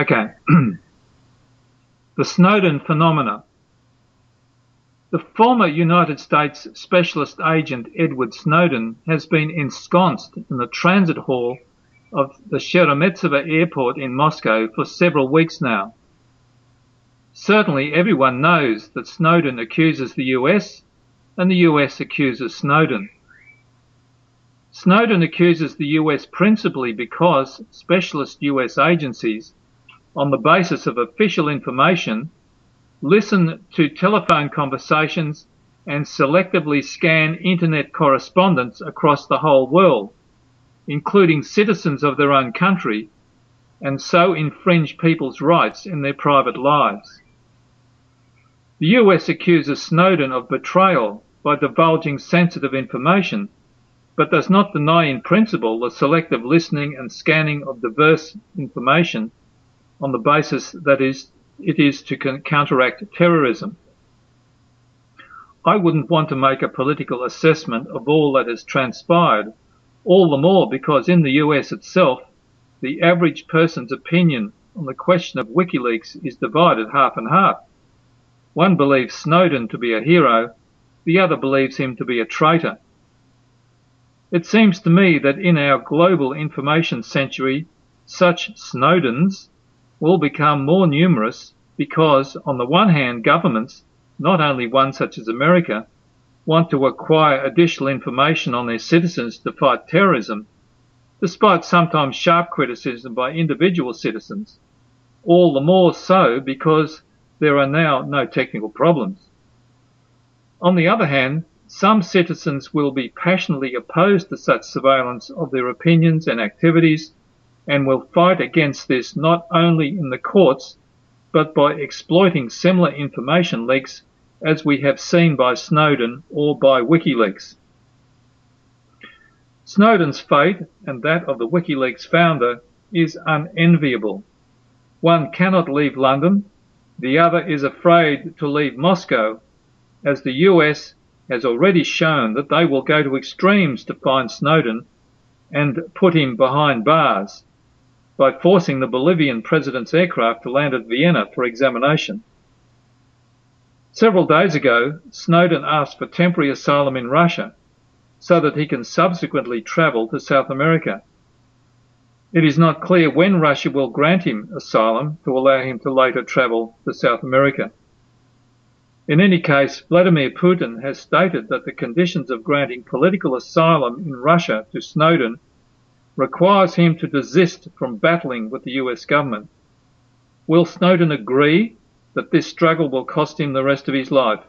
Okay. the Snowden phenomena. The former United States Specialist Agent Edward Snowden has been ensconced in the transit hall of the Sheremetyevo airport in Moscow for several weeks now. Certainly everyone knows that Snowden accuses the US and the US accuses Snowden. Snowden accuses the US principally because specialist US agencies, on the basis of official information, listen to telephone conversations and selectively scan internet correspondence across the whole world, including citizens of their own country, and so infringe people's rights in their private lives. The US accuses Snowden of betrayal by divulging sensitive information, but does not deny in principle the selective listening and scanning of diverse information on the basis that is it is to counteract terrorism. I wouldn't want to make a political assessment of all that has transpired, all the more because in the US itself, the average person's opinion on the question of WikiLeaks is divided half and half. One believes Snowden to be a hero, the other believes him to be a traitor. It seems to me that in our global information century, such Snowdens will become more numerous because, on the one hand, governments, not only one such as America, want to acquire additional information on their citizens to fight terrorism, despite sometimes sharp criticism by individual citizens, all the more so because there are now no technical problems. On the other hand, some citizens will be passionately opposed to such surveillance of their opinions and activities and will fight against this not only in the courts, but by exploiting similar information leaks as we have seen by Snowden or by WikiLeaks. Snowden's fate and that of the WikiLeaks founder is unenviable. One cannot leave London, the other is afraid to leave Moscow, as the US has already shown that they will go to extremes to find Snowden and put him behind bars by forcing the Bolivian president's aircraft to land at Vienna for examination. Several days ago, Snowden asked for temporary asylum in Russia so that he can subsequently travel to South America. It is not clear when Russia will grant him asylum to allow him to later travel to South America. In any case, Vladimir Putin has stated that the conditions of granting political asylum in Russia to Snowden requires him to desist from battling with the US government. Will Snowden agree that this struggle will cost him the rest of his life?